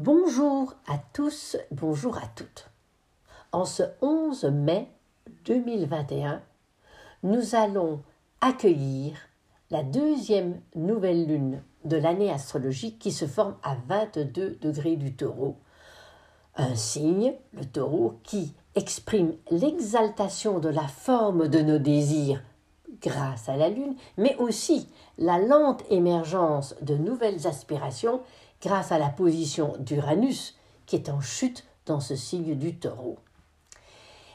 Bonjour à tous, bonjour à toutes. En ce 11 mai 2021, nous allons accueillir la deuxième nouvelle lune de l'année astrologique qui se forme à 22 degrés du taureau. Un signe, le taureau, qui exprime l'exaltation de la forme de nos désirs grâce à la lune, mais aussi la lente émergence de nouvelles aspirations grâce à la position d'Uranus qui est en chute dans ce signe du taureau.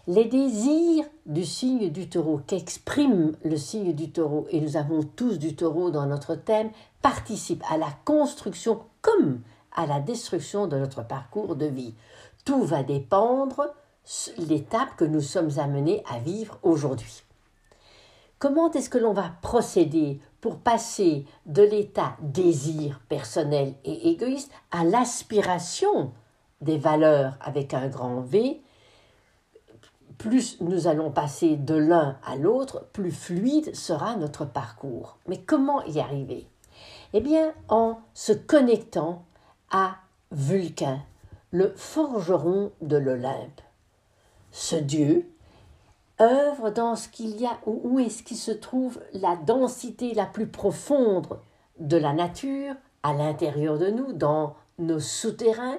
Les désirs du signe du taureau qu'exprime le signe du taureau, et nous avons tous du taureau dans notre thème, participent à la construction comme à la destruction de notre parcours de vie. Tout va dépendre l'étape que nous sommes amenés à vivre aujourd'hui. Comment est-ce que l'on va procéder pour passer de l'état désir personnel et égoïste à l'aspiration des valeurs avec un grand V? Plus nous allons passer de l'un à l'autre, plus fluide sera notre parcours. Mais comment y arriver? Eh bien, en se connectant à Vulcain, le forgeron de l'Olympe. Ce Dieu œuvre dans ce qu'il y a, où est-ce qu'il se trouve la densité la plus profonde de la nature à l'intérieur de nous, dans nos souterrains,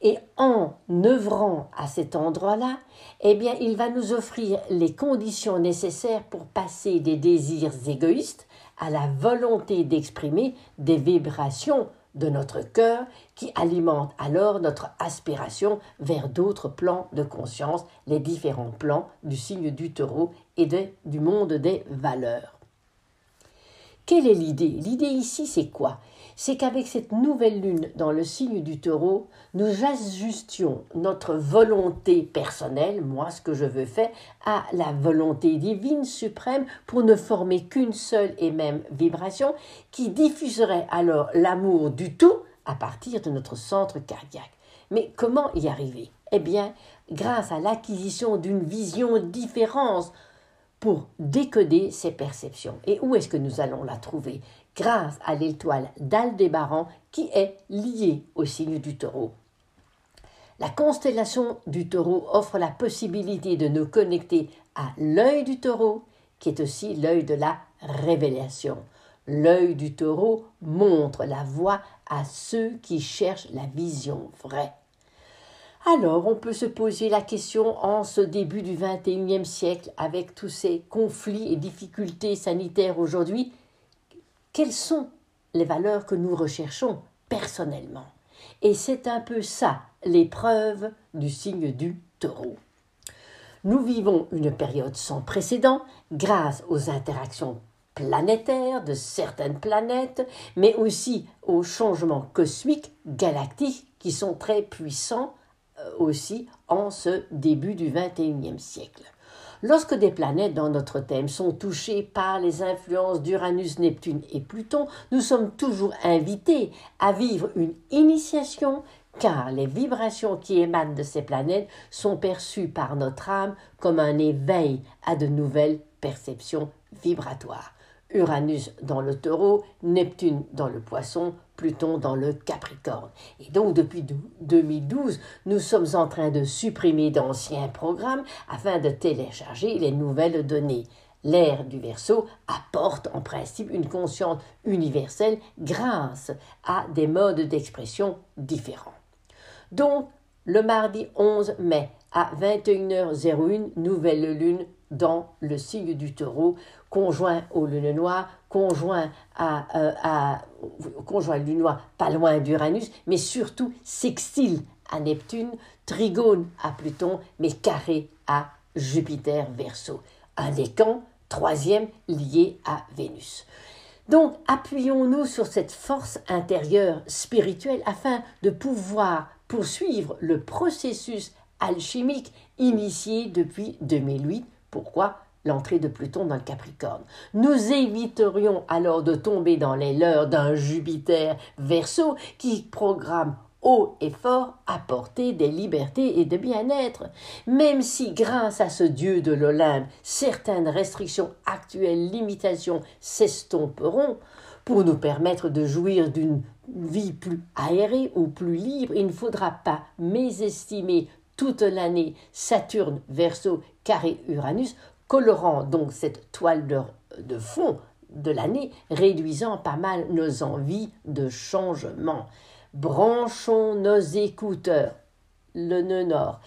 et en œuvrant à cet endroit-là, eh bien, il va nous offrir les conditions nécessaires pour passer des désirs égoïstes à la volonté d'exprimer des vibrations de notre cœur qui alimentent alors notre aspiration vers d'autres plans de conscience, les différents plans du signe du taureau et du monde des valeurs. Quelle est l'idée? L'idée ici, c'est quoi? C'est qu'avec cette nouvelle lune dans le signe du taureau, nous ajustions notre volonté personnelle, moi ce que je veux faire, à la volonté divine suprême pour ne former qu'une seule et même vibration qui diffuserait alors l'amour du tout à partir de notre centre cardiaque. Mais comment y arriver? Eh bien, grâce à l'acquisition d'une vision différente pour décoder ces perceptions. Et où est-ce que nous allons la trouver Grâce à l'étoile d'Aldébaran qui est liée au signe du taureau. La constellation du taureau offre la possibilité de nous connecter à l'œil du taureau, qui est aussi l'œil de la révélation. L'œil du taureau montre la voie à ceux qui cherchent la vision vraie. Alors on peut se poser la question en ce début du XXIe siècle, avec tous ces conflits et difficultés sanitaires aujourd'hui, quelles sont les valeurs que nous recherchons personnellement? Et c'est un peu ça l'épreuve du signe du taureau. Nous vivons une période sans précédent grâce aux interactions planétaires de certaines planètes, mais aussi aux changements cosmiques, galactiques, qui sont très puissants aussi en ce début du XXIe siècle. Lorsque des planètes dans notre thème sont touchées par les influences d'Uranus, Neptune et Pluton, nous sommes toujours invités à vivre une initiation car les vibrations qui émanent de ces planètes sont perçues par notre âme comme un éveil à de nouvelles perceptions vibratoires. Uranus dans le taureau, Neptune dans le poisson, Pluton dans le Capricorne. Et donc depuis 2012, nous sommes en train de supprimer d'anciens programmes afin de télécharger les nouvelles données. L'ère du Verseau apporte en principe une conscience universelle grâce à des modes d'expression différents. Donc, le mardi 11 mai à 21h01, nouvelle lune dans le signe du taureau, conjoint au lune conjoint à, euh, à conjoint pas loin d'Uranus, mais surtout sextile à Neptune, trigone à Pluton, mais carré à Jupiter Verseau. Un décan, troisième, lié à Vénus. Donc, appuyons-nous sur cette force intérieure spirituelle afin de pouvoir poursuivre le processus alchimique initié depuis 2008 pourquoi? L'entrée de Pluton dans le Capricorne. Nous éviterions alors de tomber dans les leurs d'un Jupiter verso qui programme haut et fort apporter des libertés et de bien-être, même si grâce à ce dieu de l'Olympe certaines restrictions actuelles, limitations s'estomperont, Pour nous permettre de jouir d'une vie plus aérée ou plus libre, il ne faudra pas mésestimer toute l'année Saturne, Verseau, Carré, Uranus, colorant donc cette toile de, fond de l'année, réduisant pas mal nos envies de changement. Branchons nos écouteurs, le nœud nord,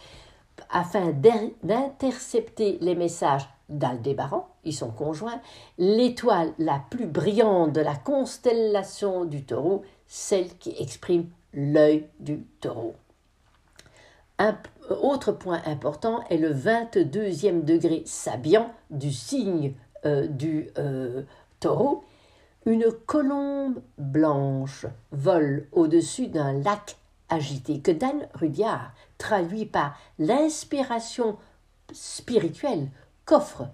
afin d'intercepter les messages d'Aldébaran, ils sont conjoints, l'étoile la plus brillante de la constellation du taureau, celle qui exprime l'œil du taureau. Autre point important est le 22e degré sabian du signe euh, du euh, taureau. Une colombe blanche vole au-dessus d'un lac agité que Dan Rudyard traduit par l'inspiration spirituelle qu'offre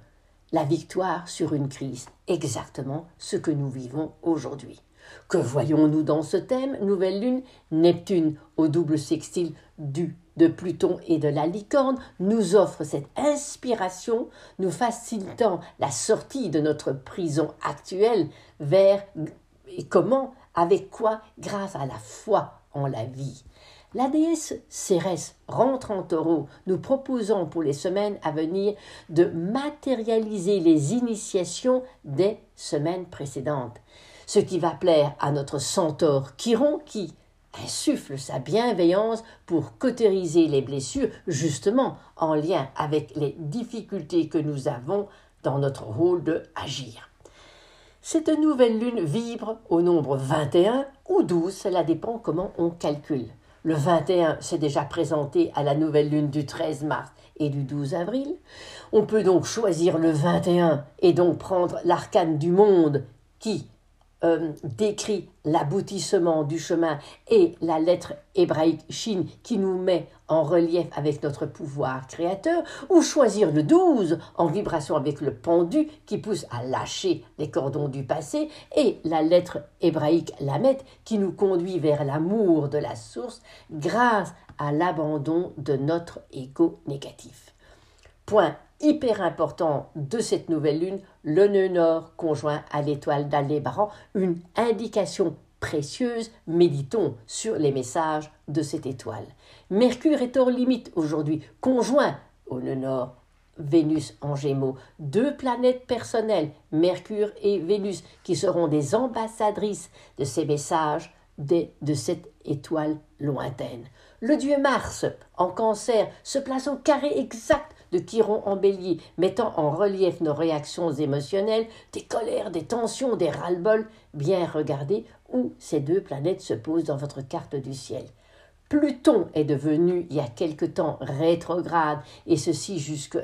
la victoire sur une crise, exactement ce que nous vivons aujourd'hui. Que voyons-nous dans ce thème? Nouvelle Lune, Neptune au double sextile du de Pluton et de la licorne nous offre cette inspiration, nous facilitant la sortie de notre prison actuelle vers et comment, avec quoi, grâce à la foi en la vie. La déesse Cérès rentre en taureau, nous proposant pour les semaines à venir de matérialiser les initiations des semaines précédentes. Ce qui va plaire à notre centaure Chiron qui insuffle sa bienveillance pour cautériser les blessures, justement en lien avec les difficultés que nous avons dans notre rôle de agir. Cette nouvelle lune vibre au nombre 21 ou 12, cela dépend comment on calcule. Le 21 s'est déjà présenté à la nouvelle lune du 13 mars et du 12 avril. On peut donc choisir le 21 et donc prendre l'arcane du monde qui euh, décrit l'aboutissement du chemin et la lettre hébraïque Shin qui nous met en relief avec notre pouvoir créateur, ou choisir le 12 en vibration avec le pendu qui pousse à lâcher les cordons du passé, et la lettre hébraïque Lamet qui nous conduit vers l'amour de la source grâce à l'abandon de notre ego négatif. Point hyper important de cette nouvelle lune, le nœud nord conjoint à l'étoile d'Aldébaran, une indication précieuse, méditons sur les messages de cette étoile. Mercure est hors limite aujourd'hui, conjoint au nœud nord. Vénus en gémeaux, deux planètes personnelles, Mercure et Vénus, qui seront des ambassadrices de ces messages de cette étoile lointaine. Le dieu Mars, en cancer, se place au carré exact de Chiron en bélier, mettant en relief nos réactions émotionnelles, des colères, des tensions, des ras-le-bol. Bien regardez où ces deux planètes se posent dans votre carte du ciel. Pluton est devenu il y a quelque temps rétrograde, et ceci jusque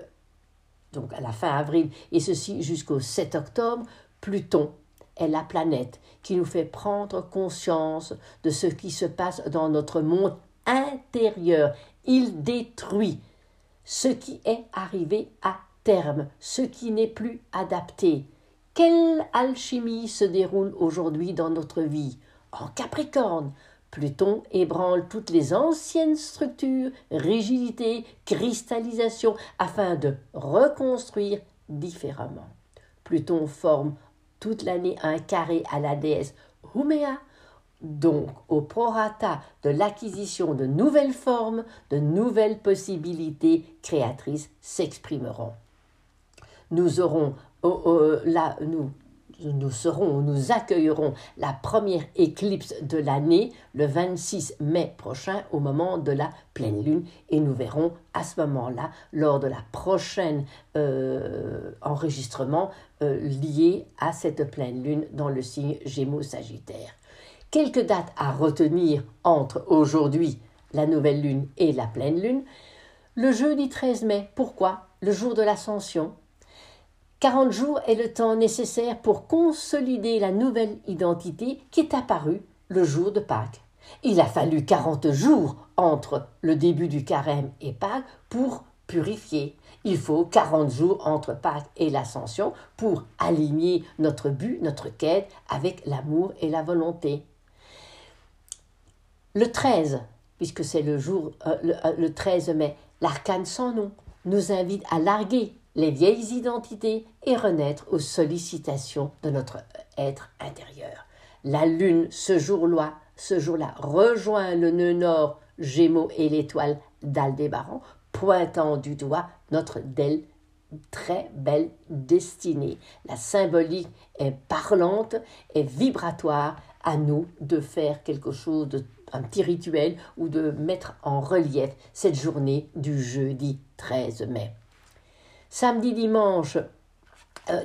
donc à la fin avril, et ceci jusqu'au 7 octobre. Pluton est la planète qui nous fait prendre conscience de ce qui se passe dans notre monde intérieur. Il détruit ce qui est arrivé à terme, ce qui n'est plus adapté. Quelle alchimie se déroule aujourd'hui dans notre vie? En Capricorne, Pluton ébranle toutes les anciennes structures, rigidités, cristallisation, afin de reconstruire différemment. Pluton forme toute l'année un carré à la déesse Huméa, donc au prorata de l'acquisition de nouvelles formes, de nouvelles possibilités créatrices s'exprimeront. Nous aurons là, nous, nous serons, nous accueillerons la première éclipse de l'année le 26 mai prochain au moment de la pleine lune et nous verrons à ce moment-là lors de la prochaine euh, enregistrement euh, lié à cette pleine lune dans le signe Gémeaux Sagittaire. Quelques dates à retenir entre aujourd'hui, la nouvelle lune et la pleine lune. Le jeudi 13 mai, pourquoi? Le jour de l'ascension. 40 jours est le temps nécessaire pour consolider la nouvelle identité qui est apparue le jour de Pâques. Il a fallu 40 jours entre le début du carême et Pâques pour purifier. Il faut 40 jours entre Pâques et l'ascension pour aligner notre but, notre quête avec l'amour et la volonté. Le 13, puisque c'est le jour, euh, le, 13 euh, mai, l'arcane sans nom nous invite à larguer les vieilles identités et renaître aux sollicitations de notre être intérieur. La lune, ce jour-là, ce jour-là, rejoint le nœud nord Gémeaux et l'étoile d'Aldébaran, pointant du doigt notre très belle destinée. La symbolique est parlante et vibratoire à nous de faire quelque chose de petit rituel ou de mettre en relief cette journée du jeudi 13 mai. Samedi, dimanche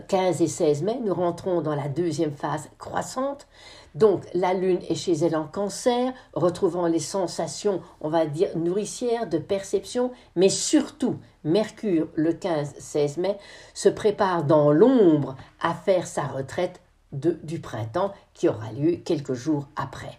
15 euh, et 16 mai, nous rentrons dans la deuxième phase croissante. Donc la Lune est chez elle en cancer, retrouvant les sensations, on va dire, nourricières de perception, mais surtout, Mercure, le 15-16 mai, se prépare dans l'ombre à faire sa retraite du printemps qui aura lieu quelques jours après.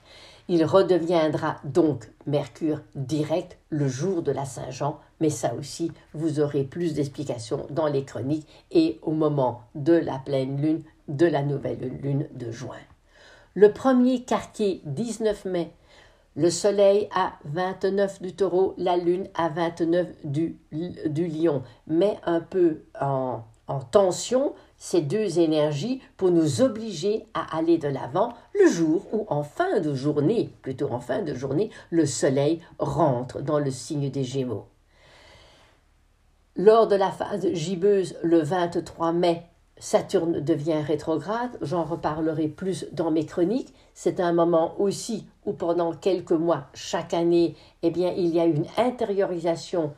Il redeviendra donc Mercure direct le jour de la Saint-Jean, mais ça aussi, vous aurez plus d'explications dans les chroniques et au moment de la pleine lune, de la nouvelle lune de juin. Le premier quartier, 19 mai, le soleil à 29 du taureau, la lune à 29 du, du lion, mais un peu en, en tension ces deux énergies pour nous obliger à aller de l'avant le jour où en fin de journée, plutôt en fin de journée, le soleil rentre dans le signe des Gémeaux. Lors de la phase gibbeuse le 23 mai, Saturne devient rétrograde, j'en reparlerai plus dans mes chroniques. C'est un moment aussi où pendant quelques mois chaque année, eh bien, il y a une intériorisation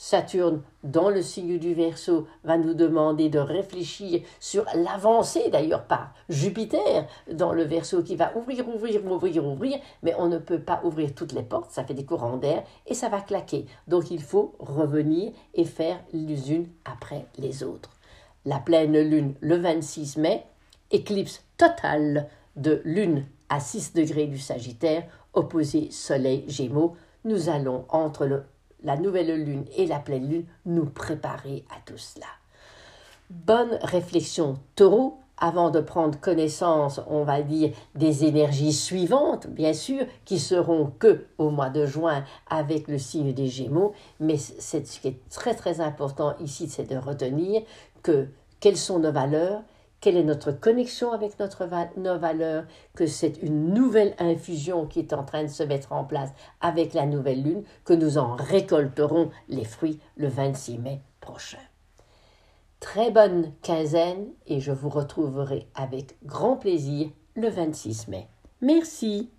Saturne, dans le signe du Verseau, va nous demander de réfléchir sur l'avancée d'ailleurs par Jupiter dans le Verseau qui va ouvrir, ouvrir, ouvrir, ouvrir, mais on ne peut pas ouvrir toutes les portes, ça fait des courants d'air et ça va claquer. Donc il faut revenir et faire les unes après les autres. La pleine lune le 26 mai, éclipse totale de lune à 6 degrés du Sagittaire, opposé Soleil Gémeaux. Nous allons entre le la nouvelle lune et la pleine lune nous préparer à tout cela. Bonne réflexion taureau avant de prendre connaissance, on va dire, des énergies suivantes, bien sûr, qui seront que au mois de juin avec le signe des Gémeaux, mais ce qui est très très important ici, c'est de retenir que quelles sont nos valeurs, quelle est notre connexion avec nos valeurs, que c'est une nouvelle infusion qui est en train de se mettre en place avec la nouvelle lune, que nous en récolterons les fruits le 26 mai prochain. Très bonne quinzaine et je vous retrouverai avec grand plaisir le 26 mai. Merci.